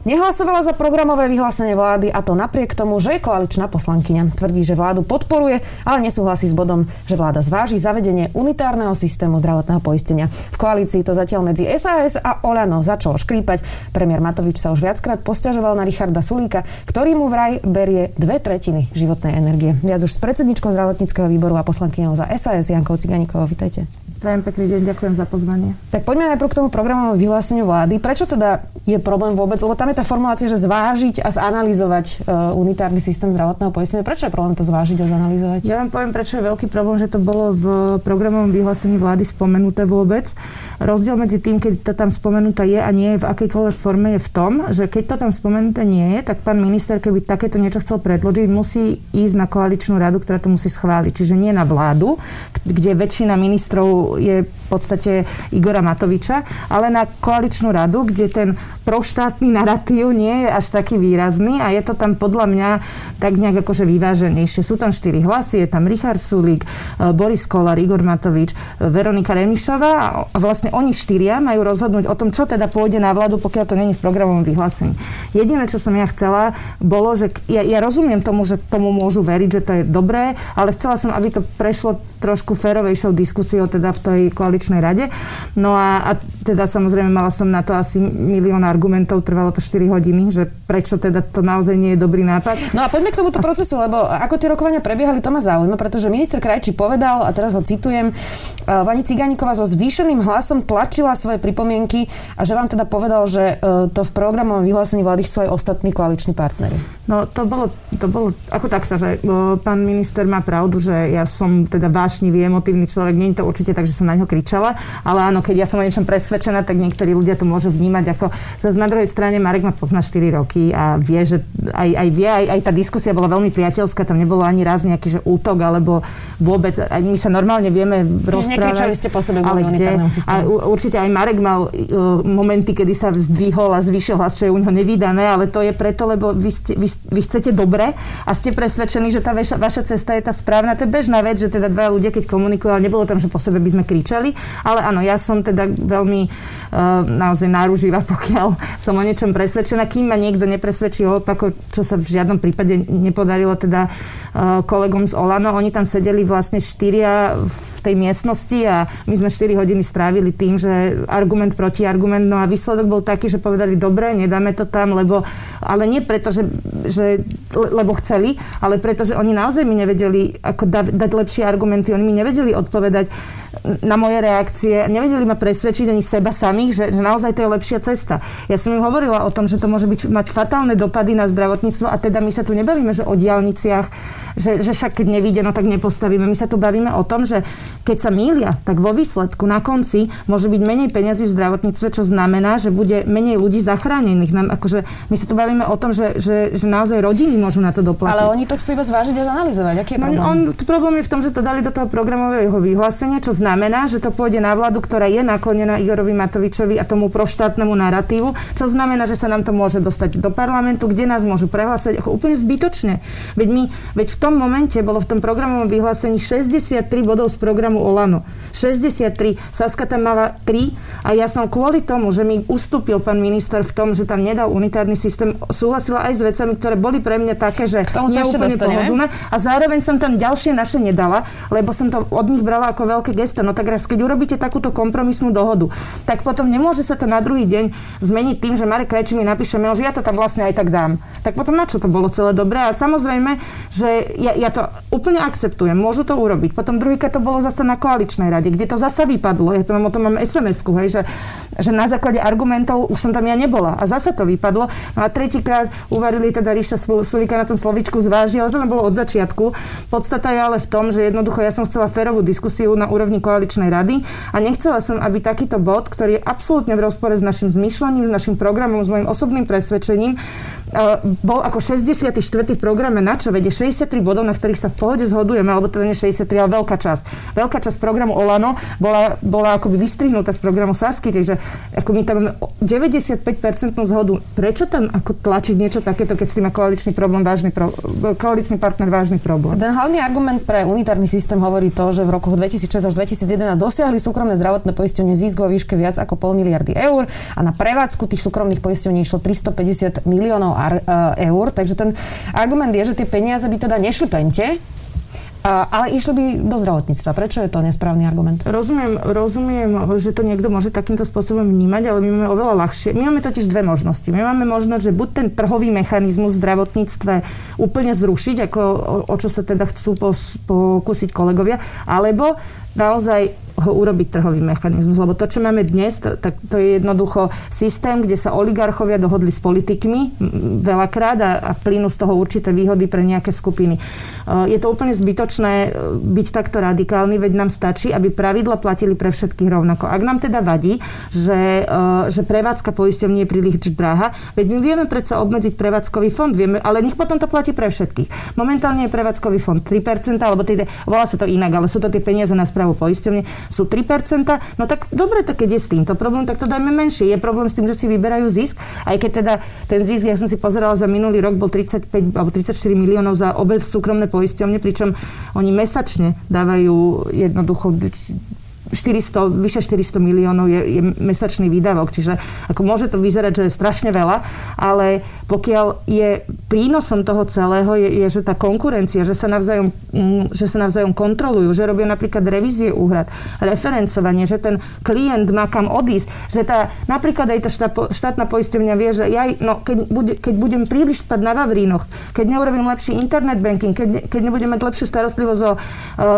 Nehlasovala za programové vyhlásenie vlády a to napriek tomu, že je koaličná poslankyňa. Tvrdí, že vládu podporuje, ale nesúhlasí s bodom, že vláda zváži zavedenie unitárneho systému zdravotného poistenia. V koalícii to zatiaľ medzi SAS a Olano začalo škrípať. Premiér Matovič sa už viackrát posťažoval na Richarda Sulíka, ktorý mu vraj berie dve tretiny životnej energie. Viac už s predsedničkou zdravotníckého výboru a poslankyňou za SAS Jankou Ciganikovou. Vítajte. Prajem pekný deň, ďakujem za pozvanie. Tak poďme najprv k tomu programovému vyhláseniu vlády. Prečo teda je problém vôbec? Lebo tam je tá formulácia, že zvážiť a zanalizovať uh, unitárny systém zdravotného poistenia. Prečo je problém to zvážiť a zanalizovať? Ja vám poviem, prečo je veľký problém, že to bolo v programovom vyhlásení vlády spomenuté vôbec. Rozdiel medzi tým, keď to tam spomenuté je a nie je v akejkoľvek forme je v tom, že keď to tam spomenuté nie je, tak pán minister, keby takéto niečo chcel predložiť, musí ísť na koaličnú radu, ktorá to musí schváliť. Čiže nie na vládu, kde väčšina ministrov je v podstate Igora Matoviča, ale na koaličnú radu, kde ten proštátny narratív nie je až taký výrazný a je to tam podľa mňa tak nejak akože vyváženejšie. Sú tam štyri hlasy, je tam Richard Sulík, e, Boris Kolár, Igor Matovič, e, Veronika Remišová a vlastne oni štyria majú rozhodnúť o tom, čo teda pôjde na vládu, pokiaľ to není v programovom vyhlásení. Jediné, čo som ja chcela, bolo, že ja, ja rozumiem tomu, že tomu môžu veriť, že to je dobré, ale chcela som, aby to prešlo trošku férovejšou diskusiou teda v tej koaličnej rade. No a, a teda samozrejme mala som na to asi milión argumentov, trvalo to 4 hodiny, že prečo teda to naozaj nie je dobrý nápad. No a poďme k tomuto procesu, lebo ako tie rokovania prebiehali, to ma zaujíma, pretože minister Krajčí povedal, a teraz ho citujem, pani Ciganíková so zvýšeným hlasom tlačila svoje pripomienky a že vám teda povedal, že e, to v programovom vyhlásení vlády chcú aj ostatní koaliční partnery. No to bolo, to bolo ako tak sa, že pán minister má pravdu, že ja som teda vášnivý, emotívny človek, nie je to určite tak, že som na neho kričala, ale áno, keď ja som o niečom presvedčená, tak niektorí ľudia to môžu vnímať ako... Zase na druhej strane Marek ma pozná 4 roky a vie, že aj, aj vie, aj, aj tá diskusia bola veľmi priateľská, tam nebolo ani raz nejaký že útok, alebo vôbec, aj my sa normálne vieme Čiže rozprávať. ste po sebe ale kde, a určite aj Marek mal uh, momenty, kedy sa zdvihol a zvýšil hlas, čo je u neho nevydané, ale to je preto, lebo vy, ste, vy, vy chcete dobre a ste presvedčení, že tá vaša, vaša cesta je tá správna. To je bežná vec, že teda dva ľudia, keď komunikujú, ale nebolo tam, že po sebe by sme kričali. Ale áno, ja som teda veľmi uh, naozaj náruživá, pokiaľ som o niečom presvedčená. Kým ma niekto nepresvedčí o opako, čo sa v žiadnom prípade nepodarilo teda uh, kolegom z Olano. Oni tam sedeli vlastne štyria v tej miestnosti a my sme 4 hodiny strávili tým, že argument proti argument, no a výsledok bol taký, že povedali, dobre, nedáme to tam, lebo, ale nie preto, že, že lebo chceli, ale preto, že oni naozaj mi nevedeli ako da, dať lepšie argumenty, oni mi nevedeli odpovedať na moje reakcie, nevedeli ma presvedčiť ani seba samých, že, že naozaj to je lepšia cesta. Ja som im hovorila o tom, že to môže byť, mať fatálne dopady na zdravotníctvo a teda my sa tu nebavíme, že o diálniciach, že, že však keď nevíde, no tak nepostavíme. My sa tu bavíme o tom, že keď sa mília, tak vo výsledku na konci môže byť menej peniazy v zdravotníctve, čo znamená, že bude menej ľudí zachránených. Nám, akože, my sa tu bavíme o tom, že, že, že naozaj rodiny môžu na to doplatiť. Ale oni to chcú iba zvážiť a zanalizovať. Aký je no, problém? No, on, problém je v tom, že to dali do toho programového vyhlásenia, čo znamená, že to pôjde na vládu, ktorá je naklonená Igorovi Matovičovi a tomu proštátnemu narratívu, čo znamená, že sa nám to môže dostať do parlamentu, kde nás môžu prehlásiť ako úplne zbytočne. Veď, my, veď v tom momente bolo v tom programovom vyhlásení 63 bodov z programu Olano. 63. Saska tam mala 3 a ja som kvôli tomu, že mi ustúpil pán minister v tom, že tam nedal unitárny systém, súhlasila aj s vecami, ktoré boli pre mňa také, že neúplne pohodlné. A zároveň som tam ďalšie naše nedala, lebo som to od nich brala ako veľké gesto. No tak raz, keď urobíte takúto kompromisnú dohodu, tak potom nemôže sa to na druhý deň zmeniť tým, že Marek Krajčí mi napíše mail, že ja to tam vlastne aj tak dám. Tak potom na čo to bolo celé dobré? A samozrejme, že ja, ja to úplne akceptujem, môžu to urobiť. Potom druhýkrát to bolo zase na koaličnej rade, kde to zase vypadlo. Ja to mám, o tom mám SMS-ku, hej, že, že na základe argumentov už som tam ja nebola. A zase to vypadlo. No a tretíkrát uvarili teda Ríša Sulika na tom slovičku zváži, ale to bolo od začiatku. Podstata je ale v tom, že jednoducho ja som chcela férovú diskusiu na úrovni koaličnej rady a nechcela som, aby takýto bod, ktorý je absolútne v rozpore s našim zmyšľaním, s našim programom, s mojim osobným presvedčením, bol ako 64. v programe na čo? Vede 63 bodov, na ktorých sa v pohode zhodujeme, alebo teda nie 63, ale veľká časť. Veľká časť programu Olano bola, bola akoby vystrihnutá z programu Sasky, takže ako my tam máme 95% zhodu. Prečo tam ako tlačiť niečo takéto, keď s tým má koaličný problém vážny pro, koaličný partner vážny problém? Ten hlavný argument pre unitárny systém hovorí to, že v rokoch 2006 až 2011 dosiahli súkromné zdravotné poistenie zisk výške viac ako pol miliardy eur a na prevádzku tých súkromných poistení išlo 350 miliónov e, eur. Takže ten argument je, že tie peniaze by teda nešli pente, ale išli by do zdravotníctva. Prečo je to nesprávny argument? Rozumiem, rozumiem, že to niekto môže takýmto spôsobom vnímať, ale my máme oveľa ľahšie. My máme totiž dve možnosti. My máme možnosť, že buď ten trhový mechanizmus v zdravotníctve úplne zrušiť, ako o, o čo sa teda chcú pos, pokúsiť kolegovia, alebo naozaj ho urobiť trhový mechanizmus. Lebo to, čo máme dnes, to, tak to je jednoducho systém, kde sa oligarchovia dohodli s politikmi veľakrát a, a plynú z toho určité výhody pre nejaké skupiny. E, je to úplne zbytočné e, byť takto radikálny, veď nám stačí, aby pravidla platili pre všetkých rovnako. Ak nám teda vadí, že, e, že prevádzka poisťovní je príliš drahá, veď my vieme predsa obmedziť prevádzkový fond, vieme, ale nech potom to platí pre všetkých. Momentálne je prevádzkový fond 3%, alebo teda, volá sa to inak, ale sú to tie peniaze na správu poisťovne sú 3%, no tak dobre, tak keď je s týmto problém, tak to dajme menšie. Je problém s tým, že si vyberajú zisk, aj keď teda ten zisk, ja som si pozerala za minulý rok, bol 35 alebo 34 miliónov za obe súkromné poisťovne, pričom oni mesačne dávajú jednoducho 400, vyše 400 miliónov je, je mesačný výdavok, čiže ako môže to vyzerať, že je strašne veľa, ale pokiaľ je prínosom toho celého, je, je že tá konkurencia, že sa, navzájom, mm, že sa navzájom kontrolujú, že robia napríklad revízie úhrad, referencovanie, že ten klient má kam odísť, že tá, napríklad aj tá štátna poisťovňa vie, že ja, no, keď, bude, keď budem príliš spať na Vavrínoch, keď neurobím lepší internet banking, keď, ne, keď nebudem mať lepšiu starostlivosť o uh,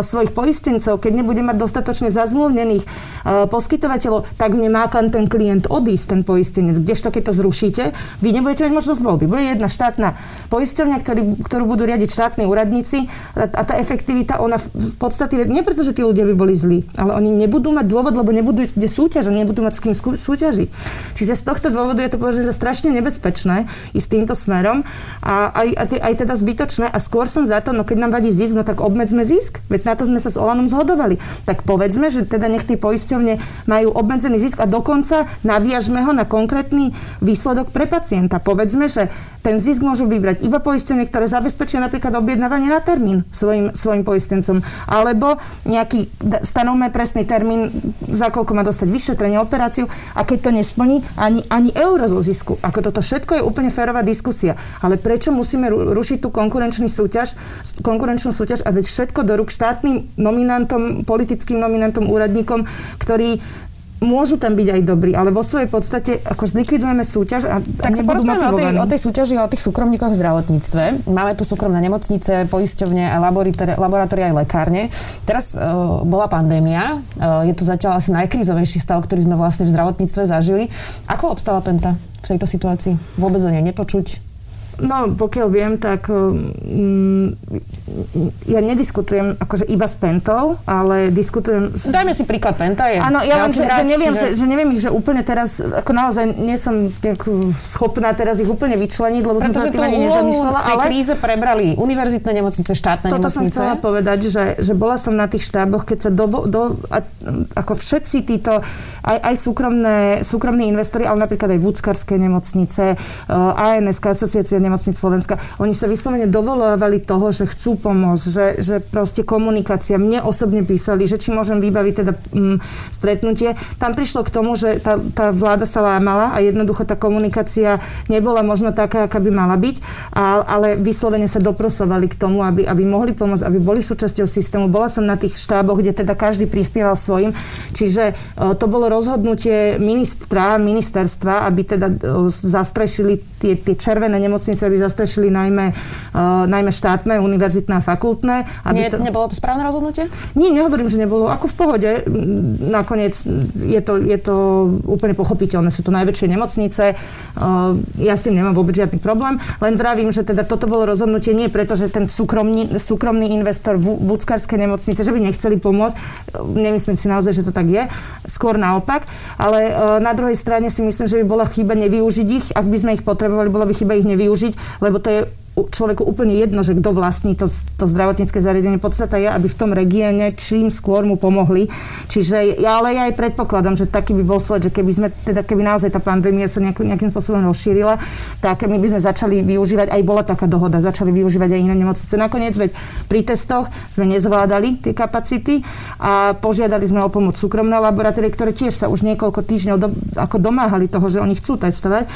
svojich poistencov, keď nebudem mať dostatočne zazmú zmluvnených uh, poskytovateľov, tak mne má ten klient odísť, ten poistenec. Kdežto, keď to zrušíte, vy nebudete mať možnosť voľby. Bude jedna štátna poisťovňa, ktorý, ktorú budú riadiť štátni úradníci a, a tá efektivita, ona v podstate, nie preto, že tí ľudia by boli zlí, ale oni nebudú mať dôvod, lebo nebudú kde súťaž, nebudú mať s kým súťažiť. Čiže z tohto dôvodu je to považujem za strašne nebezpečné ísť týmto smerom a aj, aj, aj teda zbytočné. A skôr som za to, no keď nám vadí zisk, no tak obmedzme zisk. Veď na to sme sa s Olanom zhodovali. Tak povedzme, že teda nech tie poisťovne majú obmedzený zisk a dokonca naviažme ho na konkrétny výsledok pre pacienta. Povedzme, že ten zisk môžu vybrať iba poisťovne, ktoré zabezpečia napríklad objednávanie na termín svojim, svojim poistencom. Alebo nejaký, stanovme presný termín, za koľko má dostať vyšetrenie, operáciu a keď to nesplní, ani, ani euro zo zisku. Ako toto všetko je úplne férová diskusia. Ale prečo musíme rušiť tú konkurenčný súťaž, konkurenčnú súťaž a dať všetko do rúk štátnym nominantom, politickým nominantom, úradníkom, ktorí môžu tam byť aj dobrí, ale vo svojej podstate ako zlikvidujeme súťaž a Tak sa porozprávame o tej, o tej súťaži a o tých súkromníkoch v zdravotníctve. Máme tu súkromné nemocnice, poisťovne, laboratória aj lekárne. Teraz uh, bola pandémia, uh, je to zatiaľ asi najkrízovejší stav, ktorý sme vlastne v zdravotníctve zažili. Ako obstala Penta v tejto situácii? Vôbec o nej nepočuť? No, pokiaľ viem, tak um, ja nediskutujem akože iba s Pentou, ale diskutujem... S... Dajme si príklad Penta. Je Áno, ja viem, že, že, neviem, že, že neviem ich, že úplne teraz, ako naozaj nie som schopná teraz ich úplne vyčleniť, lebo Pretože som sa tým ani nezamýšľala. ale... kríze prebrali univerzitné nemocnice, štátne Toto nemocnice. som chcela povedať, že, že bola som na tých štáboch, keď sa do, do a, ako všetci títo, aj, aj súkromné, súkromní investori, ale napríklad aj vúckarské nemocnice, uh, ANS, asociácia nemocnic Slovenska, oni sa vyslovene dovolovali toho, že chcú pomôcť, že, že proste komunikácia. Mne osobne písali, že či môžem vybaviť teda mm, stretnutie. Tam prišlo k tomu, že tá, tá vláda sa lámala a jednoducho tá komunikácia nebola možno taká, aká by mala byť, a, ale vyslovene sa doprosovali k tomu, aby, aby mohli pomôcť, aby boli súčasťou systému. Bola som na tých štáboch, kde teda každý prispieval svojim. Čiže o, to bolo rozhodnutie ministra, ministerstva, aby teda o, zastrešili tie, tie červené nemocnice nemocnice by zastrešili najmä, uh, najmä štátne, univerzitné a fakultné. Aby Nie, to... Nebolo to správne rozhodnutie? Nie, nehovorím, že nebolo. Ako v pohode. Nakoniec je to, je to úplne pochopiteľné. Sú to najväčšie nemocnice. Uh, ja s tým nemám vôbec žiadny problém. Len vravím, že teda toto bolo rozhodnutie nie preto, že ten súkromný, súkromný investor v, v nemocnice, že by nechceli pomôcť. Nemyslím si naozaj, že to tak je. Skôr naopak. Ale uh, na druhej strane si myslím, že by bola chyba nevyužiť ich. Ak by sme ich potrebovali, bola by chyba ich nevyužiť využiť, lebo to je človeku úplne jedno, že kto vlastní to, to zdravotnícke zariadenie. Podstata je, aby v tom regióne čím skôr mu pomohli. Čiže ale ja aj predpokladám, že taký by bol sled, že keby sme, teda keby naozaj tá pandémia sa nejako, nejakým spôsobom rozšírila, tak my by sme začali využívať, aj bola taká dohoda, začali využívať aj iné nemocnice. Nakoniec, veď pri testoch sme nezvládali tie kapacity a požiadali sme o pomoc súkromné laboratórie, ktoré tiež sa už niekoľko týždňov do, ako domáhali toho, že oni chcú testovať. E,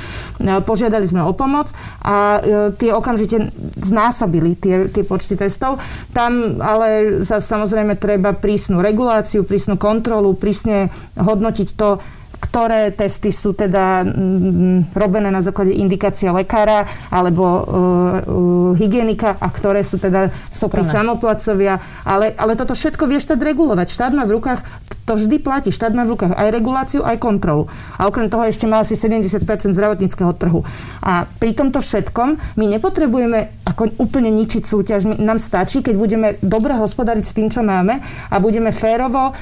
požiadali sme o pomoc a e, tie okamžite okamžite znásobili tie, tie počty testov. Tam ale za, samozrejme treba prísnu reguláciu, prísnu kontrolu, prísne hodnotiť to, ktoré testy sú teda mm, robené na základe indikácia lekára alebo uh, uh, hygienika a ktoré sú teda tí samoplacovia. Ale, ale toto všetko vie štát regulovať. Štát má v rukách, to vždy platí, štát má v rukách aj reguláciu, aj kontrolu. A okrem toho ešte má asi 70% zdravotníckého trhu. A pri tomto všetkom my nepotrebujeme ako úplne ničiť súťaž. Nám stačí, keď budeme dobre hospodariť s tým, čo máme a budeme férovo uh,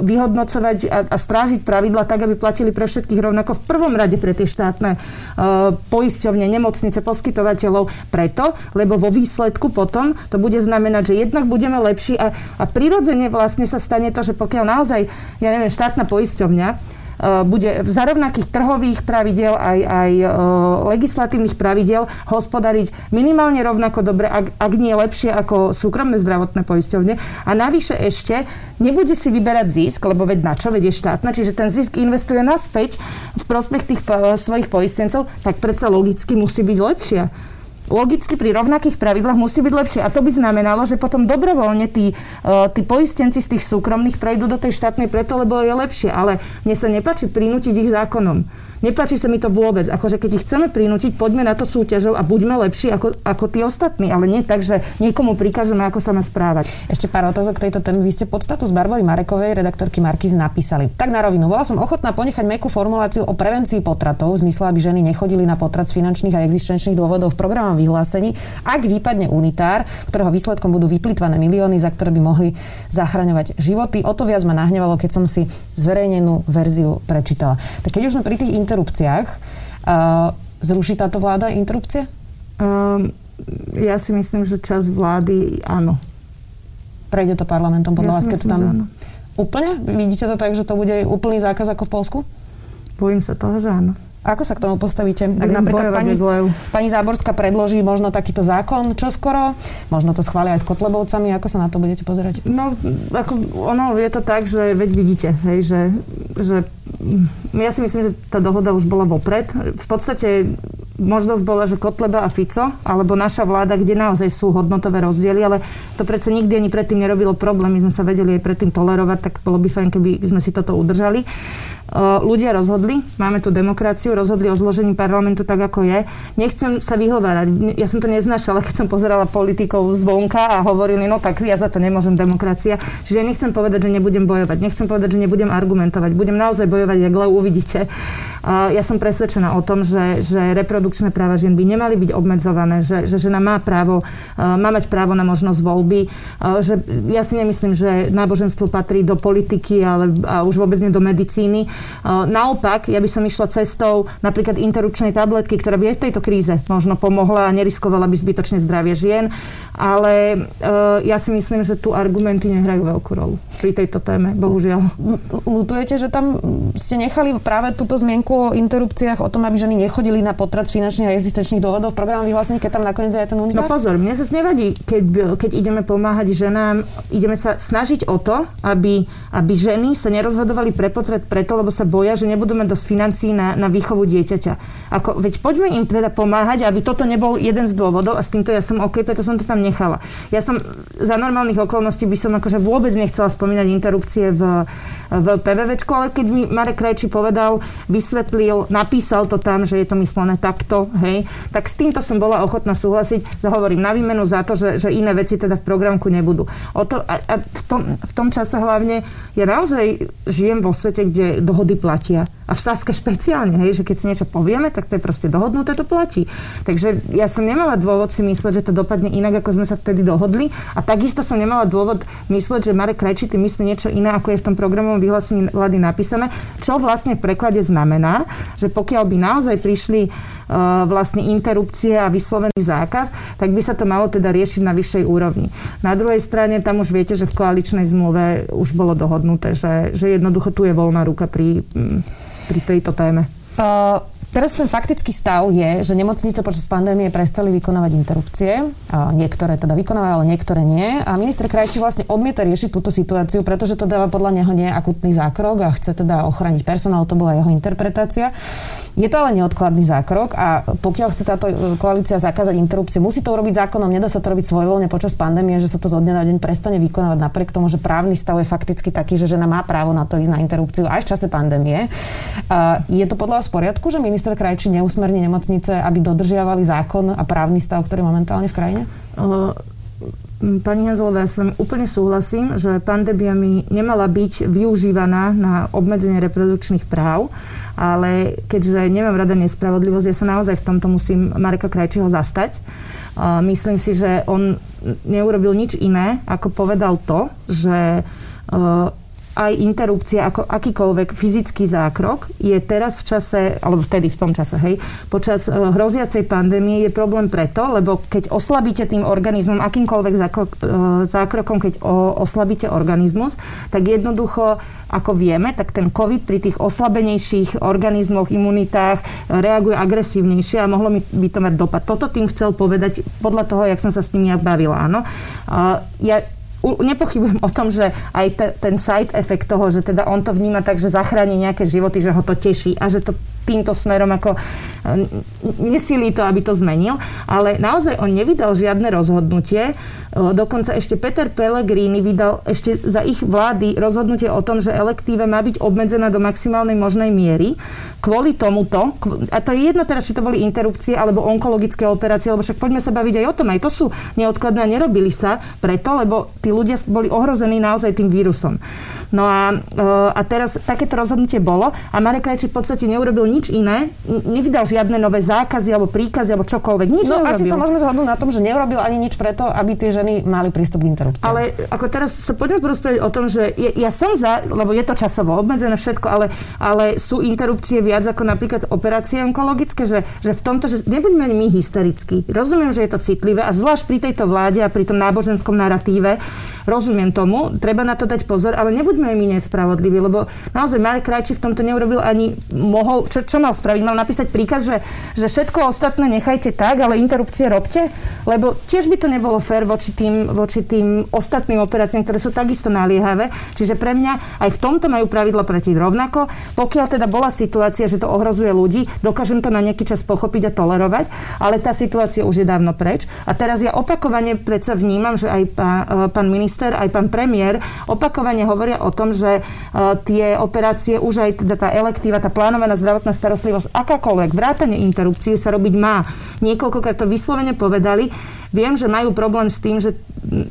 vyhodnocovať a, a strážiť pravidla pravidla tak, aby platili pre všetkých rovnako v prvom rade pre tie štátne uh, poisťovne, nemocnice, poskytovateľov. Preto, lebo vo výsledku potom to bude znamenať, že jednak budeme lepší a, a prirodzene vlastne sa stane to, že pokiaľ naozaj, ja neviem, štátna poisťovňa bude za rovnakých trhových pravidel aj, aj e, legislatívnych pravidel hospodariť minimálne rovnako dobre, ak, ak nie lepšie ako súkromné zdravotné poisťovne. A navyše ešte nebude si vyberať zisk, lebo veď na čo, veď je štátna, čiže ten zisk investuje naspäť v prospech tých e, svojich poistencov, tak predsa logicky musí byť lepšia logicky pri rovnakých pravidlách musí byť lepšie. A to by znamenalo, že potom dobrovoľne tí, uh, tí poistenci z tých súkromných prejdú do tej štátnej preto, lebo je lepšie. Ale mne sa nepáči prinútiť ich zákonom. Nepáči sa mi to vôbec. Akože keď ich chceme prinútiť, poďme na to súťažou a buďme lepší ako, ako tí ostatní. Ale nie tak, že niekomu prikážeme, ako sa má správať. Ešte pár otázok k tejto téme. Vy ste podstatu z Barbory Marekovej, redaktorky Markiz, napísali. Tak na rovinu. Bola som ochotná ponechať mekú formuláciu o prevencii potratov, v zmysle, aby ženy nechodili na potrat z finančných a existenčných dôvodov v programom vyhlásení, ak vypadne unitár, ktorého výsledkom budú vyplýtvané milióny, za ktoré by mohli zachraňovať životy. O to viac ma nahnevalo, keď som si zverejnenú verziu prečítala. Tak keď už sme pri tých interrupciách. Zruší táto vláda interrupcie? Um, ja si myslím, že čas vlády áno. Prejde to parlamentom podľa ja vás, keď tam... Úplne? Vidíte to tak, že to bude úplný zákaz ako v Polsku? Bojím sa toho, že áno. Ako sa k tomu postavíte? Ak napríklad pani, pani Záborská predloží možno takýto zákon čo skoro, možno to schvália aj s Kotlebovcami, ako sa na to budete pozerať? No, ako, ono je to tak, že veď vidíte, hej, že, že ja si myslím, že tá dohoda už bola vopred. V podstate možnosť bola, že Kotleba a Fico, alebo naša vláda, kde naozaj sú hodnotové rozdiely, ale to predsa nikdy ani predtým nerobilo problém. My sme sa vedeli aj predtým tolerovať, tak bolo by fajn, keby sme si toto udržali ľudia rozhodli, máme tu demokraciu, rozhodli o zložení parlamentu tak, ako je. Nechcem sa vyhovárať. Ja som to neznášala, keď som pozerala politikov zvonka a hovorili, no tak ja za to nemôžem demokracia. Čiže ja nechcem povedať, že nebudem bojovať. Nechcem povedať, že nebudem argumentovať. Budem naozaj bojovať, ak len uvidíte. Ja som presvedčená o tom, že, že reprodukčné práva žien by nemali byť obmedzované, že, že žena má právo, má mať právo na možnosť voľby. Že ja si nemyslím, že náboženstvo patrí do politiky ale, a už vôbec nie do medicíny Naopak, ja by som išla cestou napríklad interrupčnej tabletky, ktorá by aj v tejto kríze možno pomohla a neriskovala by zbytočne zdravie žien, ale ja si myslím, že tu argumenty nehrajú veľkú rolu pri tejto téme, bohužiaľ. Lutujete, že tam ste nechali práve túto zmienku o interrupciách, o tom, aby ženy nechodili na potrat z finančných a existenčných dôvodov v programu vyhlásení, keď tam nakoniec aj ten unitár? No pozor, mne sa nevadí, keď, keď ideme pomáhať ženám, ideme sa snažiť o to, aby, aby ženy sa nerozhodovali pre potrat preto, lebo sa boja, že nebudú mať dosť financí na, na výchovu dieťaťa. Ako, veď poďme im teda pomáhať, aby toto nebol jeden z dôvodov a s týmto ja som OK, preto som to tam nechala. Ja som za normálnych okolností by som akože vôbec nechcela spomínať interrupcie v, v PVVčku, ale keď mi Marek Krajči povedal, vysvetlil, napísal to tam, že je to myslené takto, hej, tak s týmto som bola ochotná súhlasiť, hovorím, na výmenu za to, že, že iné veci teda v programku nebudú. O to, a, a v, tom, v tom čase hlavne ja naozaj žijem vo svete, kde dohody platia. A v Saske špeciálne, hej, že keď si niečo povieme, tak to je proste dohodnuté, to platí. Takže ja som nemala dôvod si mysleť, že to dopadne inak, ako sme sa vtedy dohodli. A takisto som nemala dôvod mysleť, že Marek Krajčí tým myslí niečo iné, ako je v tom programovom vyhlásení vlády napísané. Čo vlastne v preklade znamená, že pokiaľ by naozaj prišli vlastne interrupcie a vyslovený zákaz, tak by sa to malo teda riešiť na vyššej úrovni. Na druhej strane tam už viete, že v koaličnej zmluve už bolo dohodnuté, že, že jednoducho tu je voľná ruka pri pri tejto téme? Uh, Teraz ten faktický stav je, že nemocnice počas pandémie prestali vykonávať interrupcie. Niektoré teda vykonávajú, ale niektoré nie. A minister Krajčí vlastne odmieta riešiť túto situáciu, pretože to dáva podľa neho nie akutný zákrok a chce teda ochrániť personál. To bola jeho interpretácia. Je to ale neodkladný zákrok a pokiaľ chce táto e, koalícia zakázať interrupcie, musí to urobiť zákonom, nedá sa to robiť svojvoľne počas pandémie, že sa to zo dňa na deň prestane vykonávať napriek tomu, že právny stav je fakticky taký, že žena má právo na to ísť na interrupciu aj v čase pandémie. A je to podľa vás v poriadku, že minister minister Krajčí neusmerní nemocnice, aby dodržiavali zákon a právny stav, ktorý je momentálne v krajine? Pani Hanzelová, ja s vami úplne súhlasím, že pandémia mi nemala byť využívaná na obmedzenie reprodukčných práv, ale keďže nemám rada nespravodlivosť, ja sa naozaj v tomto musím Mareka Krajčího zastať. Myslím si, že on neurobil nič iné, ako povedal to, že aj interrupcia, ako akýkoľvek fyzický zákrok je teraz v čase, alebo vtedy v tom čase, hej, počas e, hroziacej pandémie je problém preto, lebo keď oslabíte tým organizmom, akýmkoľvek e, zákrokom, keď oslabíte organizmus, tak jednoducho, ako vieme, tak ten COVID pri tých oslabenejších organizmoch, imunitách e, reaguje agresívnejšie a mohlo by to mať dopad. Toto tým chcel povedať podľa toho, jak som sa s tým ja bavila, áno. Ja nepochybujem o tom, že aj te, ten side efekt toho, že teda on to vníma tak, že zachráni nejaké životy, že ho to teší a že to týmto smerom ako nesilí to, aby to zmenil, ale naozaj on nevydal žiadne rozhodnutie. Dokonca ešte Peter Pellegrini vydal ešte za ich vlády rozhodnutie o tom, že elektíve má byť obmedzená do maximálnej možnej miery. Kvôli tomuto, a to je jedno teraz, či to boli interrupcie alebo onkologické operácie, lebo však poďme sa baviť aj o tom, aj to sú neodkladné a nerobili sa preto, lebo tí ľudia boli ohrození naozaj tým vírusom. No a, a teraz takéto rozhodnutie bolo a Marek Krajčí v podstate neurobil nič iné, nevydal žiadne nové zákazy alebo príkazy alebo čokoľvek. Nič no neurobil. asi sa môžeme zhodnúť na tom, že neurobil ani nič preto, aby tie ženy mali prístup k interrupcii. Ale ako teraz sa poďme porozprávať o tom, že ja, ja som za, lebo je to časovo obmedzené všetko, ale, ale sú interrupcie viac ako napríklad operácie onkologické, že, že v tomto, že nebuďme my hysterickí. Rozumiem, že je to citlivé a zvlášť pri tejto vláde a pri tom náboženskom narratíve rozumiem tomu, treba na to dať pozor, ale nebuďme my nespravodliví, lebo naozaj Marek Krajčí v tomto neurobil ani mohol, čo, čo mal spraviť? Mal napísať príkaz, že, že všetko ostatné nechajte tak, ale interrupcie robte? Lebo tiež by to nebolo fér voči tým, voči tým ostatným operáciám, ktoré sú takisto naliehavé. Čiže pre mňa aj v tomto majú pravidlo platiť rovnako. Pokiaľ teda bola situácia, že to ohrozuje ľudí, dokážem to na nejaký čas pochopiť a tolerovať, ale tá situácia už je dávno preč. A teraz ja opakovane predsa vnímam, že aj pán, e, pán minister, aj pán premiér opakovane hovoria o tom, že e, tie operácie, už aj teda tá elektíva, tá plánovaná zdravotná starostlivosť, akákoľvek, vrátanie interrupcie sa robiť má. Niekoľkokrát to vyslovene povedali. Viem, že majú problém s tým, že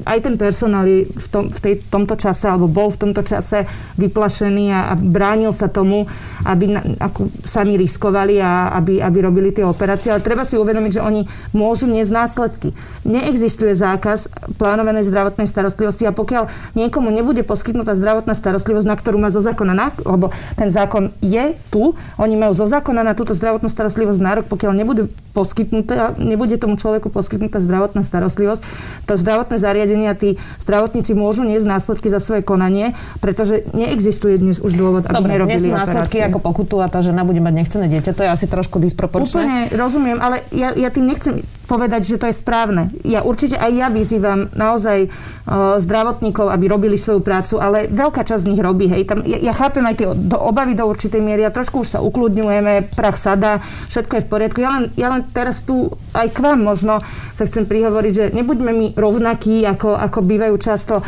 aj ten personál je v, tom, v tej, tomto čase, alebo bol v tomto čase vyplašený a, a bránil sa tomu, aby na, ako sami riskovali a aby, aby robili tie operácie. Ale treba si uvedomiť, že oni môžu niesť následky. Neexistuje zákaz plánovanej zdravotnej starostlivosti a pokiaľ niekomu nebude poskytnutá zdravotná starostlivosť, na ktorú má zo zákona, lebo ten zákon je tu, oni majú zo zákona na túto zdravotnú starostlivosť nárok, pokiaľ nebude poskytnutá, nebude tomu človeku poskytnutá zdravotná starostlivosť, to zdravotné zariadenia, tí zdravotníci môžu niesť následky za svoje konanie, pretože neexistuje dnes už dôvod, aby Dobre, nerobili následky ako pokutu a tá žena bude mať nechcené dieťa, to je asi trošku disproporčné. Úplne rozumiem, ale ja, ja tým nechcem povedať, že to je správne. Ja určite aj ja vyzývam naozaj uh, zdravotníkov, aby robili svoju prácu, ale veľká časť z nich robí. Hej. Tam, ja, ja chápem aj tie do, obavy do určitej miery a trošku už sa ukludňujeme, prach sada, všetko je v poriadku. Ja len, ja len teraz tu aj k vám možno sa chcem prihovoriť, že nebuďme my rovnakí, ako, ako bývajú často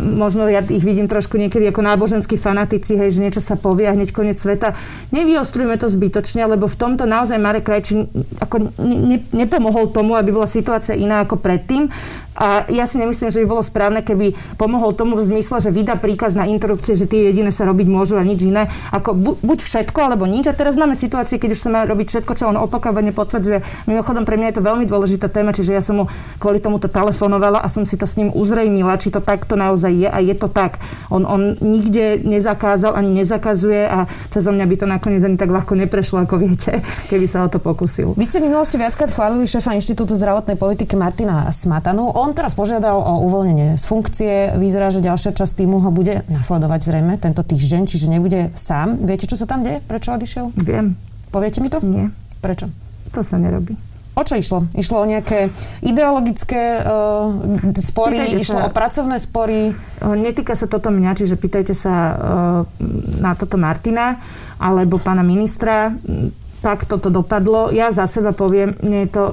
možno ja ich vidím trošku niekedy ako náboženskí fanatici, hej, že niečo sa povie a hneď koniec sveta. Nevyostrujme to zbytočne, lebo v tomto naozaj Marek Krajčí ako ne, ne, nepomohol tomu, aby bola situácia iná ako predtým A ja si nemyslím, že by bolo správne, keby pomohol tomu v zmysle, že vydá príkaz na interrupcie, že tie jediné sa robiť môžu a nič iné. Ako bu- buď všetko, alebo nič. A teraz máme situácie, keď už sa má robiť všetko, čo on opakovane potvrdzuje. Mimochodom, pre mňa je to veľmi dôležitá téma, čiže ja som mu kvôli tomuto telefonovala a som si to s ním uzrejmila, či to takto naozaj je a je to tak. On, on nikde nezakázal ani nezakazuje a cez mňa by to nakoniec ani tak ľahko neprešlo, ako viete, keby sa o to pokusil. Vy ste v minulosti viackrát chválili šéfa Inštitútu zdravotnej politiky Martina Smatanu. On teraz požiadal o uvoľnenie z funkcie. Vyzerá, že ďalšia časť týmu ho bude nasledovať zrejme tento týždeň, čiže nebude sám. Viete, čo sa tam deje? Prečo odišiel? Viem. Poviete mi to? Nie. Prečo? To sa nerobí. O čo išlo? Išlo o nejaké ideologické uh, spory, pýtajte išlo sa, o pracovné spory? Netýka sa toto mňa, čiže pýtajte sa uh, na toto Martina alebo pána ministra. Tak toto dopadlo. Ja za seba poviem, mne je to,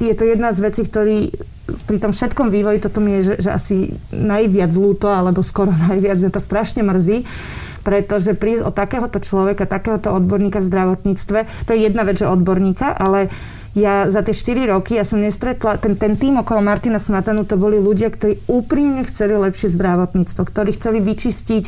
je to jedna z vecí, ktorý pri tom všetkom vývoji toto mi je, že, že asi najviac ľúto, alebo skoro najviac, že to strašne mrzí, pretože prísť od takéhoto človeka, takéhoto odborníka v zdravotníctve, to je jedna vec, že odborníka, ale ja za tie 4 roky, ja som nestretla, ten, ten tým okolo Martina Smatanu, to boli ľudia, ktorí úprimne chceli lepšie zdravotníctvo, ktorí chceli vyčistiť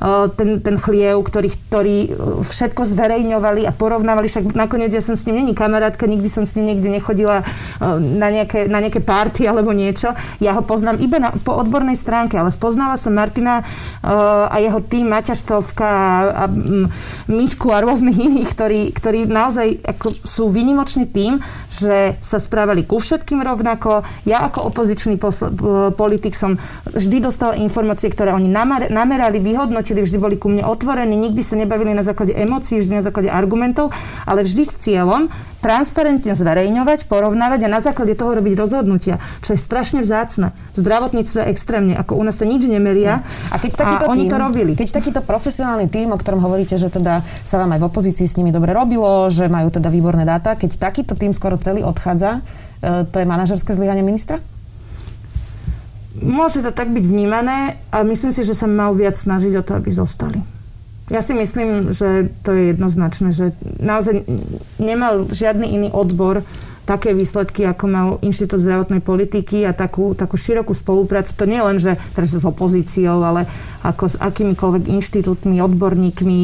uh, ten, ten chliev, ktorí, ktorí všetko zverejňovali a porovnávali. Však nakoniec ja som s ním není kamarátka, nikdy som s ním niekde nechodila uh, na, nejaké, na nejaké party alebo niečo. Ja ho poznám iba na, po odbornej stránke, ale spoznala som Martina uh, a jeho tým, Maťa Štovka a, a um, Myšku a rôznych iných, ktorí, ktorí naozaj ako, sú vynimočný tým že sa správali ku všetkým rovnako. Ja ako opozičný posl- politik som vždy dostal informácie, ktoré oni namar- namerali, vyhodnotili, vždy boli ku mne otvorení, nikdy sa nebavili na základe emócií, vždy na základe argumentov, ale vždy s cieľom transparentne zverejňovať, porovnávať a na základe toho robiť rozhodnutia, čo je strašne vzácne. V zdravotníctve extrémne, ako u nás sa nič nemeria. A, keď takýto a oni tým, to robili. Keď takýto profesionálny tým, o ktorom hovoríte, že teda sa vám aj v opozícii s nimi dobre robilo, že majú teda výborné dáta, keď takýto tým skoro celý odchádza, e, to je manažerské zlyhanie ministra? Môže to tak byť vnímané a myslím si, že sa mal viac snažiť o to, aby zostali. Ja si myslím, že to je jednoznačné, že naozaj nemal žiadny iný odbor také výsledky, ako mal Inštitút zdravotnej politiky a takú, takú širokú spoluprácu. To nie len, že teraz s opozíciou, ale ako s akýmikoľvek inštitútmi, odborníkmi,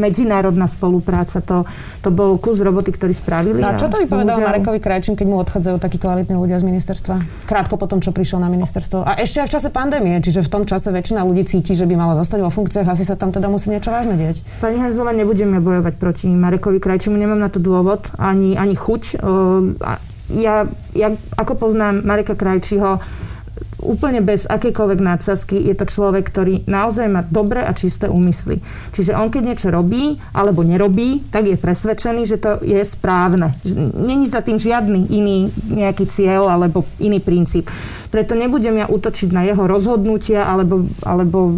medzinárodná spolupráca. To, to bol kus roboty, ktorý spravili. No a čo to vypovedal bohužiaľ... Marekovi Krajčím, keď mu odchádzajú takí kvalitní ľudia z ministerstva? Krátko potom, čo prišiel na ministerstvo. A ešte aj v čase pandémie, čiže v tom čase väčšina ľudí cíti, že by mala zostať vo funkciách, asi sa tam teda musí niečo vážne deť. Pani Hezová, nebudeme bojovať proti Marekovi Krajčimu, nemám na to dôvod, ani, ani chuť. Ja, ja ako poznám Mareka Krajčího, úplne bez akékoľvek nadsazky je to človek, ktorý naozaj má dobré a čisté úmysly. Čiže on keď niečo robí alebo nerobí, tak je presvedčený, že to je správne. Není za tým žiadny iný nejaký cieľ alebo iný princíp. Preto nebudem ja útočiť na jeho rozhodnutia alebo, alebo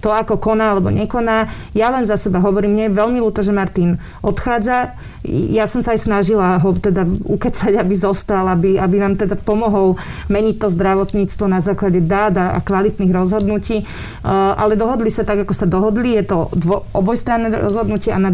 to, ako koná alebo nekoná. Ja len za seba hovorím, mne je veľmi ľúto, že Martin odchádza. Ja som sa aj snažila ho teda ukecať, aby zostal, aby, aby nám teda pomohol meniť to zdravotníctvo na základe dát a kvalitných rozhodnutí. Uh, ale dohodli sa tak, ako sa dohodli. Je to dvo, obojstranné rozhodnutie a na,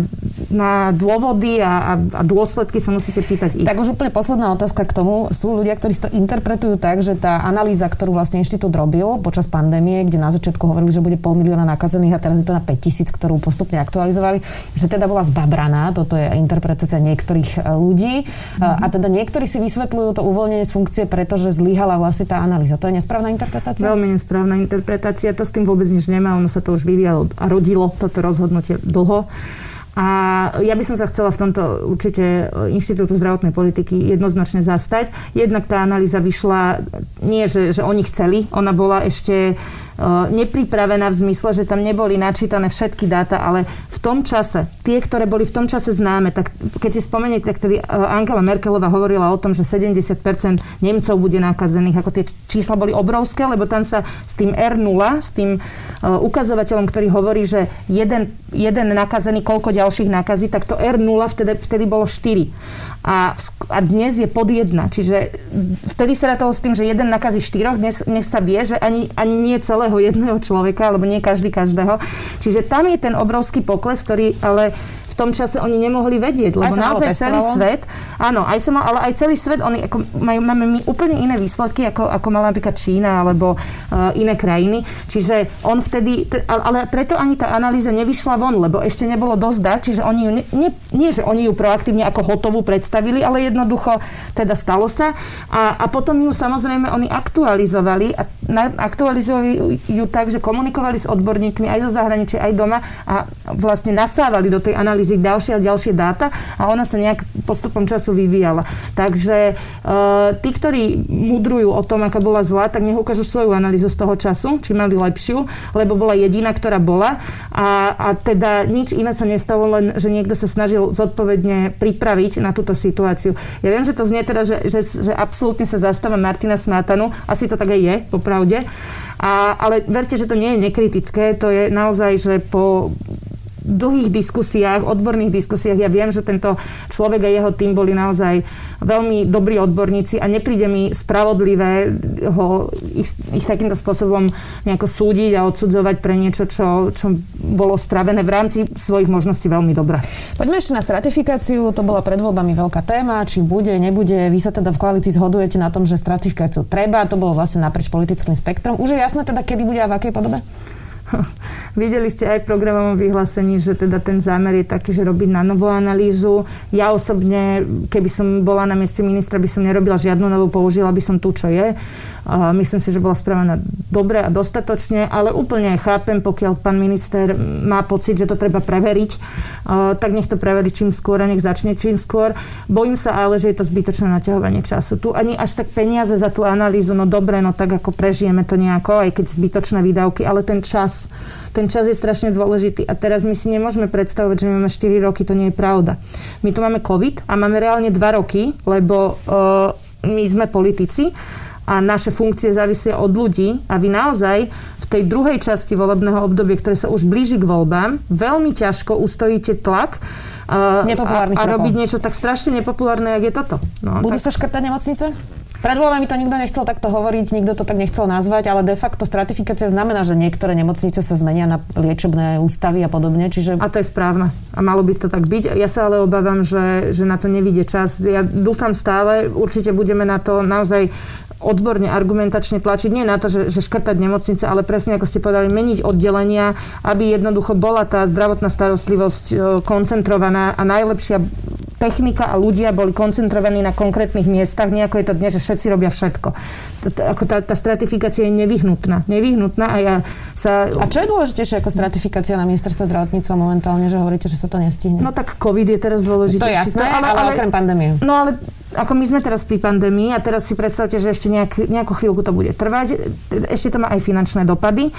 na dôvody a, a, a dôsledky sa musíte pýtať ich. Tak už úplne posledná otázka k tomu. Sú ľudia, ktorí si to interpretujú tak, že tá analýza, ktorú vlastne inštitút robil počas pandémie, kde na začiatku hovorili, že bude pol milióna nakazených a teraz je to na 5000, ktorú postupne aktualizovali, že teda bola zbabraná, toto je interpretácia niektorých e, ľudí mm-hmm. a teda niektorí si vysvetľujú to uvoľnenie z funkcie, pretože zlyhala vlastne tá analýza. To je nesprávna interpretácia? Veľmi nesprávna interpretácia, to s tým vôbec nič nemá, ono sa to už vyvíjalo a rodilo toto rozhodnutie dlho. A ja by som sa chcela v tomto určite Inštitútu zdravotnej politiky jednoznačne zastať. Jednak tá analýza vyšla, nie že, že oni chceli, ona bola ešte nepripravená v zmysle, že tam neboli načítané všetky dáta, ale v tom čase, tie, ktoré boli v tom čase známe, tak keď si spomeniete, tak tedy Angela Merkelová hovorila o tom, že 70% Nemcov bude nakazených, ako tie čísla boli obrovské, lebo tam sa s tým R0, s tým ukazovateľom, ktorý hovorí, že jeden, jeden nakazený, koľko ďalších nakazí, tak to R0 vtedy, vtedy bolo 4. a, a dnes je pod jedna. Čiže vtedy sa rátalo s tým, že jeden nakazí štyroch, dnes, dnes sa vie, že ani, ani nie celého jedného človeka, alebo nie každý každého. Čiže tam je ten obrovský pokles, ktorý ale tom čase oni nemohli vedieť, lebo naozaj celý svet, áno, aj sa mal, ale aj celý svet, oni ako majú, máme my úplne iné výsledky, ako, ako mala napríklad Čína alebo uh, iné krajiny. Čiže on vtedy, t- ale preto ani tá analýza nevyšla von, lebo ešte nebolo dosť dať, čiže oni ju, ne, nie, nie, že oni ju proaktívne ako hotovú predstavili, ale jednoducho teda stalo sa. A, a potom ju samozrejme oni aktualizovali a na, aktualizovali ju tak, že komunikovali s odborníkmi aj zo zahraničia, aj doma a vlastne nasávali do tej analýzy ďalšie a ďalšie dáta a ona sa nejak postupom času vyvíjala. Takže uh, tí, ktorí mudrujú o tom, aká bola zlá, tak nech ukážu svoju analýzu z toho času, či mali lepšiu, lebo bola jediná, ktorá bola a, a teda nič iné sa nestalo, len že niekto sa snažil zodpovedne pripraviť na túto situáciu. Ja viem, že to znie teda, že, že, že absolútne sa zastáva Martina Smátanu, asi to tak aj je, popravde, a, ale verte, že to nie je nekritické, to je naozaj, že po dlhých diskusiách, odborných diskusiách, ja viem, že tento človek a jeho tým boli naozaj veľmi dobrí odborníci a nepríde mi spravodlivé ho, ich, ich takýmto spôsobom nejako súdiť a odsudzovať pre niečo, čo, čo bolo spravené v rámci svojich možností veľmi dobré. Poďme ešte na stratifikáciu. To bola pred voľbami veľká téma, či bude, nebude. Vy sa teda v koalícii zhodujete na tom, že stratifikáciu treba. To bolo vlastne naprieč politickým spektrom. Už je jasné teda, kedy bude a v akej podobe? Videli ste aj v programovom vyhlásení, že teda ten zámer je taký, že robiť na novú analýzu. Ja osobne, keby som bola na mieste ministra, by som nerobila žiadnu novú, použila by som tu, čo je. Myslím si, že bola spravená dobre a dostatočne, ale úplne chápem, pokiaľ pán minister má pocit, že to treba preveriť, tak nech to preverí čím skôr a nech začne čím skôr. Bojím sa ale, že je to zbytočné naťahovanie času. Tu ani až tak peniaze za tú analýzu, no dobre, no tak ako prežijeme to nejako, aj keď zbytočné výdavky, ale ten čas, ten čas je strašne dôležitý. A teraz my si nemôžeme predstavovať, že máme 4 roky, to nie je pravda. My tu máme COVID a máme reálne 2 roky, lebo uh, my sme politici a naše funkcie závisia od ľudí a vy naozaj v tej druhej časti volebného obdobia, ktoré sa už blíži k voľbám, veľmi ťažko ustojíte tlak a, a, a robiť niečo tak strašne nepopulárne, jak je toto. No, Budú tak... sa škrtať nemocnice? Pred voľbami to nikto nechcel takto hovoriť, nikto to tak nechcel nazvať, ale de facto stratifikácia znamená, že niektoré nemocnice sa zmenia na liečebné ústavy a podobne. Čiže... A to je správne. A malo by to tak byť. Ja sa ale obávam, že, že na to nevidie čas. Ja dúfam stále, určite budeme na to naozaj odborne, argumentačne tlačiť nie na to, že, že škrtať nemocnice, ale presne ako ste povedali, meniť oddelenia, aby jednoducho bola tá zdravotná starostlivosť e, koncentrovaná a najlepšia technika a ľudia boli koncentrovaní na konkrétnych miestach, nie ako je to dnes, že všetci robia všetko. Ako tá, tá stratifikácia je nevyhnutná. Nevyhnutná a ja sa... A čo je dôležitejšie ako stratifikácia na ministerstve zdravotníctva momentálne, že hovoríte, že sa to nestihne? No tak COVID je teraz dôležitý. To je jasné, ale, ale, ale okrem pandémie. No ale ako my sme teraz pri pandémii a teraz si predstavte, že ešte nejak, nejakú chvíľku to bude trvať. Ešte to má aj finančné dopady. E,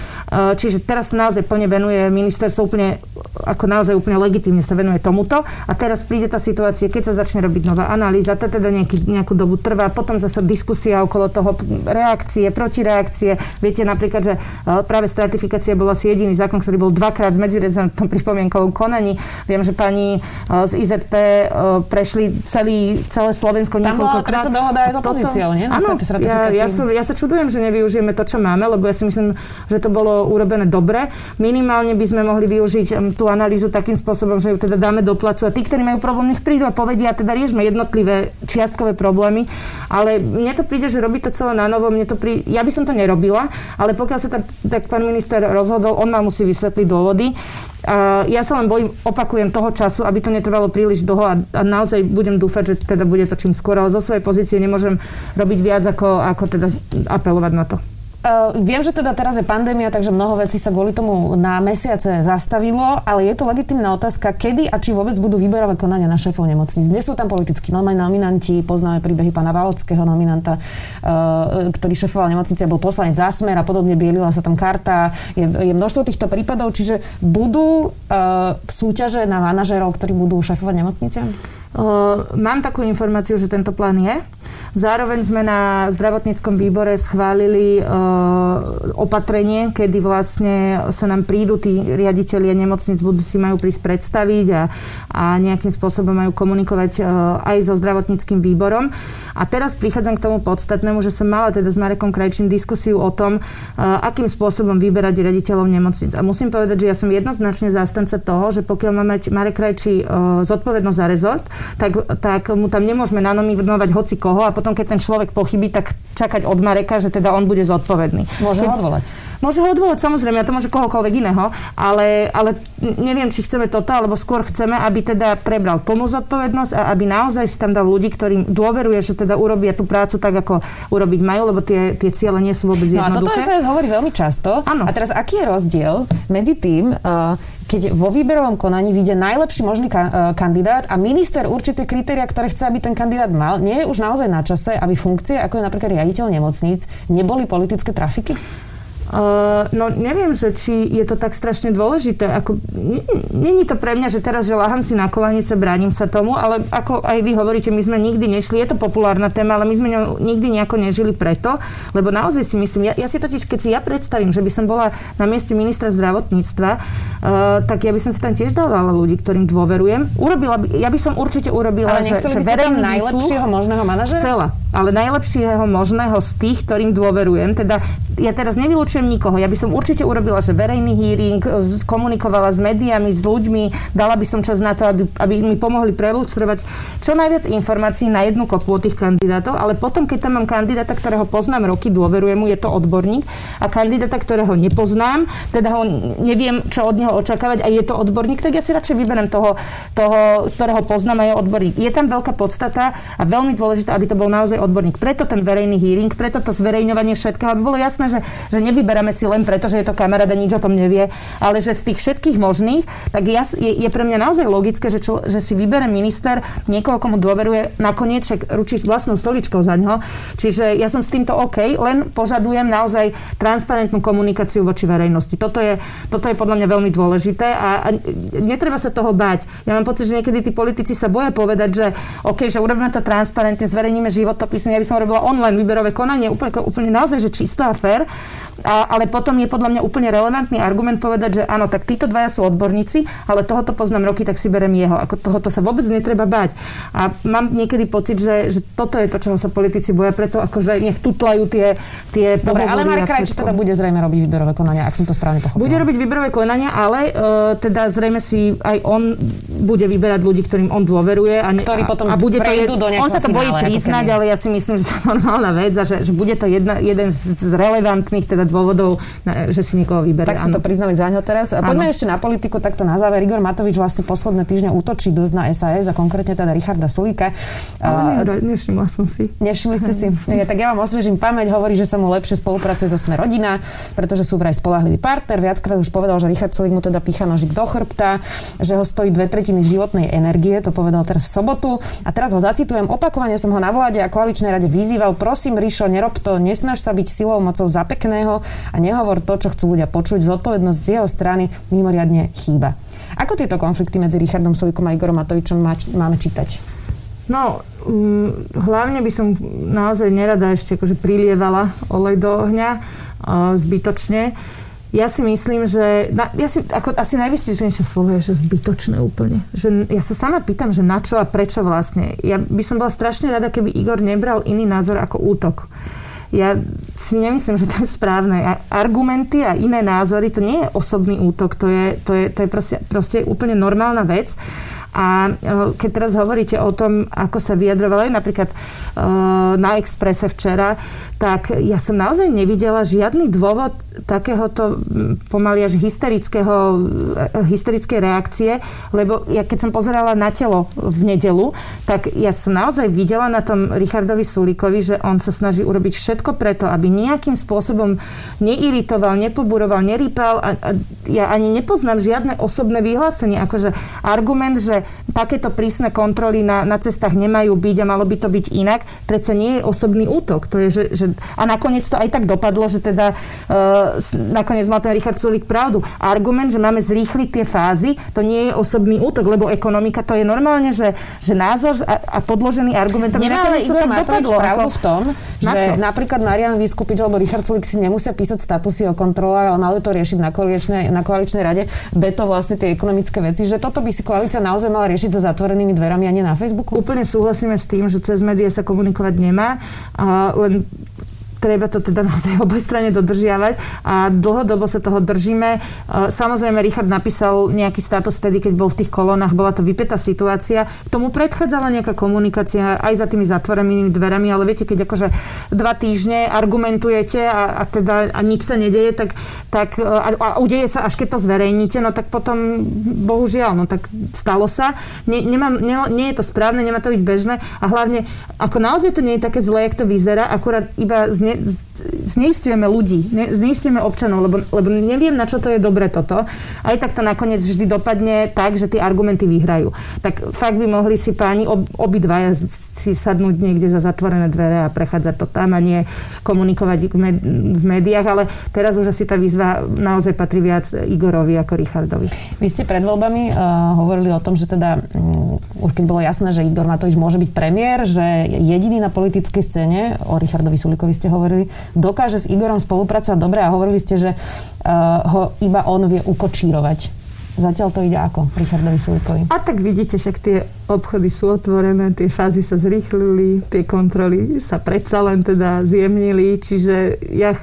čiže teraz naozaj plne venuje ministerstvo úplne, ako naozaj úplne legitimne sa venuje tomuto. A teraz príde tá situácia, keď sa začne robiť nová analýza, to teda nejaký, nejakú dobu trvá, potom zase diskusia okolo toho, reakcie, protireakcie. Viete napríklad, že e, práve stratifikácia bola asi jediný zákon, ktorý bol dvakrát v medzirezentnom pripomienkovom konaní. Viem, že pani e, z IZP prešli celý, celé Slovensko Slovensko niekoľkokrát. Tam dohoda aj s opozíciou, nie? Áno, ja, ja, sa, ja sa čudujem, že nevyužijeme to, čo máme, lebo ja si myslím, že to bolo urobené dobre. Minimálne by sme mohli využiť tú analýzu takým spôsobom, že ju teda dáme do placu a tí, ktorí majú problém, nech prídu a povedia, teda riešme jednotlivé čiastkové problémy, ale mne to príde, že robí to celé na novo, mne to príde, ja by som to nerobila, ale pokiaľ sa tak, tak pán minister rozhodol, on ma musí vysvetliť dôvody. Ja sa len bojím, opakujem toho času, aby to netrvalo príliš dlho a, a naozaj budem dúfať, že teda bude to čím skôr, ale zo svojej pozície nemôžem robiť viac, ako, ako teda apelovať na to. Uh, viem, že teda teraz je pandémia, takže mnoho vecí sa kvôli tomu na mesiace zastavilo, ale je to legitimná otázka, kedy a či vôbec budú výberové konania na šéfov nemocníc. Dnes sú tam politickí nominanti, poznáme príbehy pána Valockého nominanta, uh, ktorý šéfoval nemocnice, bol poslanec Zásmer a podobne bielila sa tam karta. Je, je množstvo týchto prípadov, čiže budú uh, súťaže na manažerov, ktorí budú šéfovať nemocniciam? Mám takú informáciu, že tento plán je. Zároveň sme na zdravotníckom výbore schválili opatrenie, kedy vlastne sa nám prídu tí riaditeľia nemocnic, budú si majú prísť predstaviť a, a nejakým spôsobom majú komunikovať aj so zdravotníckým výborom. A teraz prichádzam k tomu podstatnému, že som mala teda s Marekom Krajčím diskusiu o tom, akým spôsobom vyberať riaditeľov nemocnic. A musím povedať, že ja som jednoznačne zástanca toho, že pokiaľ má mať Marek Krajčí zodpovednosť za rezort, tak, tak mu tam nemôžeme nanominovať hoci koho a potom, keď ten človek pochybí, tak čakať od Mareka, že teda on bude zodpovedný. Môže ho odvolať. Môže ho odvolať, samozrejme, a to môže kohokoľvek iného, ale, ale neviem, či chceme toto, alebo skôr chceme, aby teda prebral plnú zodpovednosť a aby naozaj si tam dal ľudí, ktorým dôveruje, že teda urobia tú prácu tak, ako urobiť majú, lebo tie, tie ciele nie sú vôbec jednoduché. No a toto sa hovorí veľmi často. Ano. A teraz aký je rozdiel medzi tým, uh, keď vo výberovom konaní vyjde najlepší možný ka- e, kandidát a minister určité kritéria, ktoré chce, aby ten kandidát mal, nie je už naozaj na čase, aby funkcie, ako je napríklad riaditeľ nemocníc, neboli politické trafiky? Uh, no neviem, že či je to tak strašne dôležité. Ako, není to pre mňa, že teraz, že láham si na kolanice, bránim sa tomu, ale ako aj vy hovoríte, my sme nikdy nešli, je to populárna téma, ale my sme ňou nikdy nejako nežili preto, lebo naozaj si myslím, ja, ja si totiž, keď si ja predstavím, že by som bola na mieste ministra zdravotníctva, uh, tak ja by som si tam tiež dala ľudí, ktorým dôverujem. Urobila by, ja by som určite urobila, ale že, že verejný najlepšieho možného manažera? Chcela, ale najlepšieho možného z tých, ktorým dôverujem. Teda ja teraz nevylučujem nikoho. Ja by som určite urobila, že verejný hearing, komunikovala s médiami, s ľuďmi, dala by som čas na to, aby, aby mi pomohli prelustrovať čo najviac informácií na jednu kopu od tých kandidátov, ale potom, keď tam mám kandidáta, ktorého poznám roky, dôverujem mu, je to odborník, a kandidáta, ktorého nepoznám, teda ho neviem, čo od neho očakávať a je to odborník, tak ja si radšej vyberiem toho, toho ktorého poznám a je odborník. Je tam veľká podstata a veľmi dôležité, aby to bol naozaj odborník. Preto ten verejný hearing, preto to zverejňovanie všetkého, aby bolo jasné, že, že nevyberáme si len preto, že je to kamaráda, nič o tom nevie, ale že z tých všetkých možných, tak ja, je, je pre mňa naozaj logické, že, čo, že si vybere minister niekoho, komu dôveruje, nakoniec však ručí vlastnou stoličkou za ňo. Čiže ja som s týmto OK, len požadujem naozaj transparentnú komunikáciu voči verejnosti. Toto je, toto je podľa mňa veľmi dôležité a, a netreba sa toho báť. Ja mám pocit, že niekedy tí politici sa boja povedať, že OK, že urobíme to transparentne, zverejníme životopisy, ja by som robila online výberové konanie, úplne, úplne naozaj, že čisto a fér, a, ale potom je podľa mňa úplne relevantný argument povedať, že áno, tak títo dvaja sú odborníci, ale tohoto poznám roky, tak si berem jeho. Ako tohoto sa vôbec netreba bať. A mám niekedy pocit, že, že toto je to, čoho sa politici boja, preto akože nech tutlajú tie, tie Dobre, ale Marek Krajč teda bude zrejme robiť výberové konania, ak som to správne pochopila. Bude robiť výberové konania, ale uh, teda zrejme si aj on bude vyberať ľudí, ktorým on dôveruje. A, ne, Ktorí potom a bude to je, do On sa to bojí priznať, ale ja si myslím, že to je normálna vec a že, že bude to jedna, jeden z, z relevantných teda dôvodov, že si niekoho vyberie. Tak si to priznali za ňo teraz. Ano. Poďme ešte na politiku, takto na záver. Igor Matovič vlastne posledné týždne útočí dosť na SAS a konkrétne teda Richarda Sulíka. Ale uh, nevšimla som si. Nevšimli ste si? Ja, tak ja vám osviežím pamäť. Hovorí, že sa mu lepšie spolupracuje so Sme rodina, pretože sú vraj spolahlivý partner. Viackrát už povedal, že Richard Sulík mu teda pícha nožik do chrbta, že ho stojí dve tretiny životnej energie. To povedal teraz v sobotu. A teraz ho zacitujem. Opakovane som ho na vláde a koaličnej rade vyzýval. Prosím, Rišo, nerob to, nesnaž sa byť silou mocou za pekného a nehovor to, čo chcú ľudia počuť. Zodpovednosť z jeho strany mimoriadne chýba. Ako tieto konflikty medzi Richardom Solikom a Igorom Matovičom máme čítať? No, um, hlavne by som naozaj nerada ešte akože prilievala olej do ohňa uh, zbytočne. Ja si myslím, že... Na, ja si, ako, asi najvystižnejšie slovo je, že zbytočné úplne. Že, ja sa sama pýtam, že na čo a prečo vlastne. Ja by som bola strašne rada, keby Igor nebral iný názor ako útok ja si nemyslím, že to je správne. Argumenty a iné názory, to nie je osobný útok, to je, to je, to je proste, proste úplne normálna vec. A e, keď teraz hovoríte o tom, ako sa vyjadrovali napríklad e, na Exprese včera, tak ja som naozaj nevidela žiadny dôvod takéhoto pomaly až hysterického, e, hysterickej reakcie, lebo ja keď som pozerala na telo v nedelu, tak ja som naozaj videla na tom Richardovi Sulíkovi, že on sa snaží urobiť všetko preto, aby nejakým spôsobom neiritoval, nepoburoval, nerýpal a, a ja ani nepoznám žiadne osobné vyhlásenie, akože argument, že takéto prísne kontroly na, na cestách nemajú byť a malo by to byť inak, predsa nie je osobný útok. To je, že, že, a nakoniec to aj tak dopadlo, že teda uh, nakoniec mal ten Richard Sulik pravdu. Argument, že máme zrýchliť tie fázy, to nie je osobný útok, lebo ekonomika to je normálne, že, že názor a, a podložený argumentom. Nemá ale Igor Matovič pravdu v tom, že na napríklad Marian Vyskupič alebo Richard Sulik si nemusia písať statusy o kontrolách, ale mali to riešiť na koaličnej, na koaličnej rade. Be to vlastne tie ekonomické veci, že toto by si koalícia naozaj mala riešiť za zatvorenými dverami a nie na Facebooku? Úplne súhlasíme s tým, že cez médiá sa komunikovať nemá. A len treba to teda naozaj oboj strane dodržiavať a dlhodobo sa toho držíme. E, samozrejme, Richard napísal nejaký status vtedy, keď bol v tých kolónach, bola to vypetá situácia. K tomu predchádzala nejaká komunikácia aj za tými zatvorenými dverami, ale viete, keď akože dva týždne argumentujete a, a teda a nič sa nedeje, tak, tak e, a, a udeje sa, až keď to zverejníte, no tak potom, bohužiaľ, no tak stalo sa. Nie, nemám, nie, nie je to správne, nemá to byť bežné a hlavne, ako naozaj to nie je také zlé, jak to vyzerá, akurát iba z It's. Zneistujeme ľudí, ne, zneistujeme občanov, lebo, lebo neviem, na čo to je dobre toto. Aj tak to nakoniec vždy dopadne tak, že tie argumenty vyhrajú. Tak fakt by mohli si páni ob, obidvaja si sadnúť niekde za zatvorené dvere a prechádzať to tam a nie komunikovať v, med, v médiách, ale teraz už asi tá výzva naozaj patrí viac Igorovi ako Richardovi. Vy ste pred voľbami uh, hovorili o tom, že teda um, už keď bolo jasné, že Igor Matovič môže byť premiér, že jediný na politickej scéne, o Richardovi Sulikovi ste hovorili, dokáže s Igorom spolupracovať dobre a hovorili ste, že uh, ho iba on vie ukočírovať. Zatiaľ to ide ako Richardovi Sulikovi? A tak vidíte, však tie obchody sú otvorené, tie fázy sa zrýchlili, tie kontroly sa predsa len teda zjemnili, čiže ja,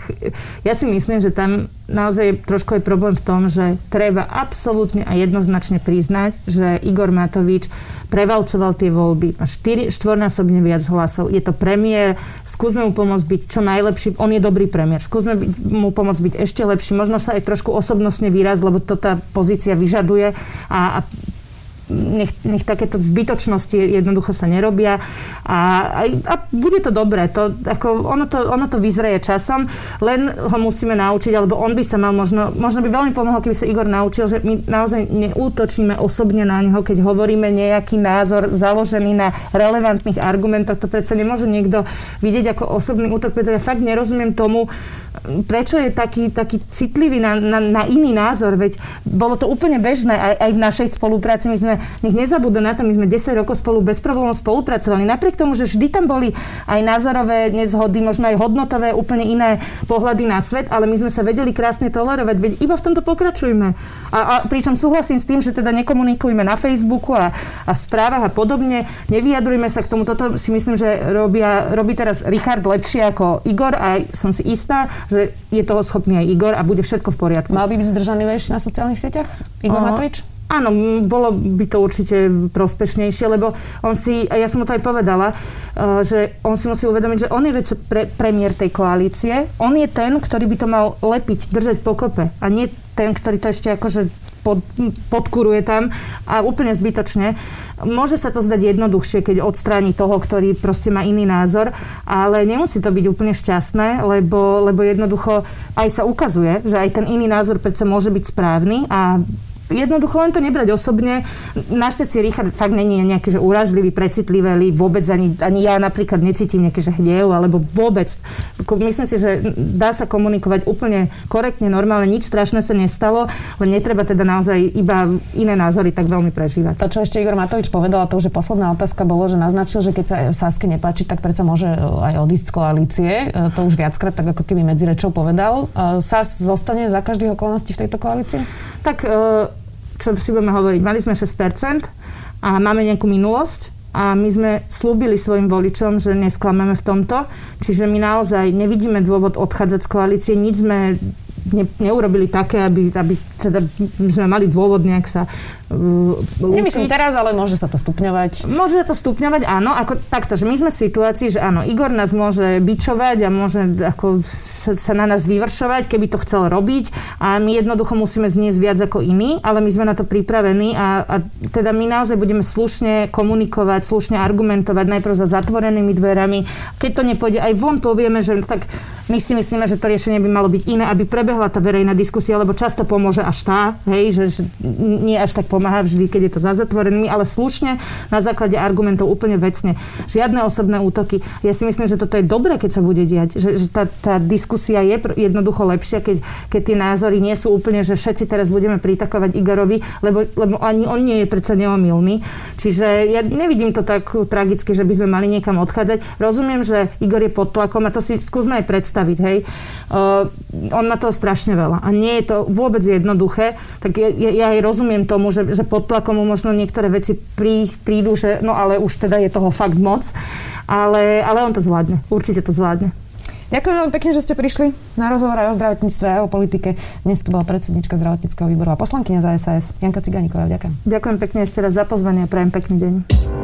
ja si myslím, že tam naozaj trošku je problém v tom, že treba absolútne a jednoznačne priznať, že Igor Matovič prevalcoval tie voľby. Má 4, štvornásobne viac hlasov. Je to premiér, skúsme mu pomôcť byť čo najlepší. On je dobrý premiér. Skúsme mu pomôcť byť ešte lepší. Možno sa aj trošku osobnostne výraz, lebo to tá pozícia vyžaduje a, a nech, nech takéto zbytočnosti jednoducho sa nerobia a, a, a bude to dobré. To, ako, ono, to, ono to vyzreje časom, len ho musíme naučiť, alebo on by sa mal možno, možno by veľmi pomohol, keby sa Igor naučil, že my naozaj neútočíme osobne na neho, keď hovoríme nejaký názor založený na relevantných argumentoch. To predsa nemôže niekto vidieť ako osobný útok, pretože ja fakt nerozumiem tomu, prečo je taký, taký citlivý na, na, na iný názor, veď bolo to úplne bežné aj, aj v našej spolupráci. My sme, nech nezabúda na to, my sme 10 rokov spolu bez problémov spolupracovali. Napriek tomu, že vždy tam boli aj názorové nezhody, možno aj hodnotové, úplne iné pohľady na svet, ale my sme sa vedeli krásne tolerovať, veď iba v tomto pokračujme. A, a pričom súhlasím s tým, že teda nekomunikujme na Facebooku a, a v správach a podobne, nevyjadrujme sa k tomu. Toto si myslím, že robia, robí teraz Richard lepšie ako Igor a som si istá, že je toho schopný aj Igor a bude všetko v poriadku. Mal by byť zdržanlivejší na sociálnych sieťach? Igor uh-huh. Matovič? Áno, bolo by to určite prospešnejšie, lebo on si, a ja som mu to aj povedala, uh, že on si musí uvedomiť, že on je vec pre, premiér tej koalície, on je ten, ktorý by to mal lepiť, držať pokope a nie ten, ktorý to ešte akože pod, podkuruje tam a úplne zbytočne. Môže sa to zdať jednoduchšie, keď odstráni toho, ktorý proste má iný názor, ale nemusí to byť úplne šťastné, lebo, lebo jednoducho aj sa ukazuje, že aj ten iný názor predsa môže byť správny a jednoducho len to nebrať osobne. Našťastie Richard fakt není nejaký, že uražlivý, precitlivý, vôbec ani, ani ja napríklad necítim nejaký, že hnev, alebo vôbec. Myslím si, že dá sa komunikovať úplne korektne, normálne, nič strašné sa nestalo, len netreba teda naozaj iba iné názory tak veľmi prežívať. To, čo ešte Igor Matovič povedal, to, že posledná otázka bolo, že naznačil, že keď sa Saske nepáči, tak predsa môže aj odísť z koalície. E, to už viackrát tak ako keby medzi rečou povedal. E, Sas zostane za každých okolností v tejto koalícii? Tak e, čo si budeme hovoriť, mali sme 6% a máme nejakú minulosť a my sme slúbili svojim voličom, že nesklameme v tomto. Čiže my naozaj nevidíme dôvod odchádzať z koalície, nič sme ne, neurobili také, aby, aby teda sme mali dôvod nejak sa Nemyslím teraz, ale môže sa to stupňovať. Môže to stupňovať, áno. Ako, takto, že my sme v situácii, že áno, Igor nás môže bičovať a môže ako sa, sa na nás vyvršovať, keby to chcel robiť a my jednoducho musíme zniesť viac ako iní, ale my sme na to pripravení a, a teda my naozaj budeme slušne komunikovať, slušne argumentovať najprv za zatvorenými dverami. Keď to nepôjde, aj von povieme, že tak my si myslíme, že to riešenie by malo byť iné, aby prebehla tá verejná diskusia, lebo často pomôže až tá, hej, že, že nie až tak pomáha vždy, keď je to za zatvorenými, ale slušne na základe argumentov úplne vecne. Žiadne osobné útoky. Ja si myslím, že toto je dobré, keď sa bude diať. Že, že tá, tá diskusia je jednoducho lepšia, keď, keď tie názory nie sú úplne, že všetci teraz budeme pritakovať Igorovi, lebo, lebo ani on nie je predsa neomilný. Čiže ja nevidím to tak tragicky, že by sme mali niekam odchádzať. Rozumiem, že Igor je pod tlakom a to si skúsme aj predstaviť. Hej. Uh, on má toho strašne veľa a nie je to vôbec jednoduché. Tak ja, ja aj rozumiem tomu, že, že pod tlakom možno niektoré veci prí, prídu, že no ale už teda je toho fakt moc. Ale, ale on to zvládne. Určite to zvládne. Ďakujem veľmi pekne, že ste prišli na rozhovor aj o zdravotníctve a o politike. Dnes tu bola predsednička zdravotníckého výboru a poslankyňa za SAS Janka Ciganíková. Ďakujem. Ďakujem pekne ešte raz za pozvanie a prajem pekný deň.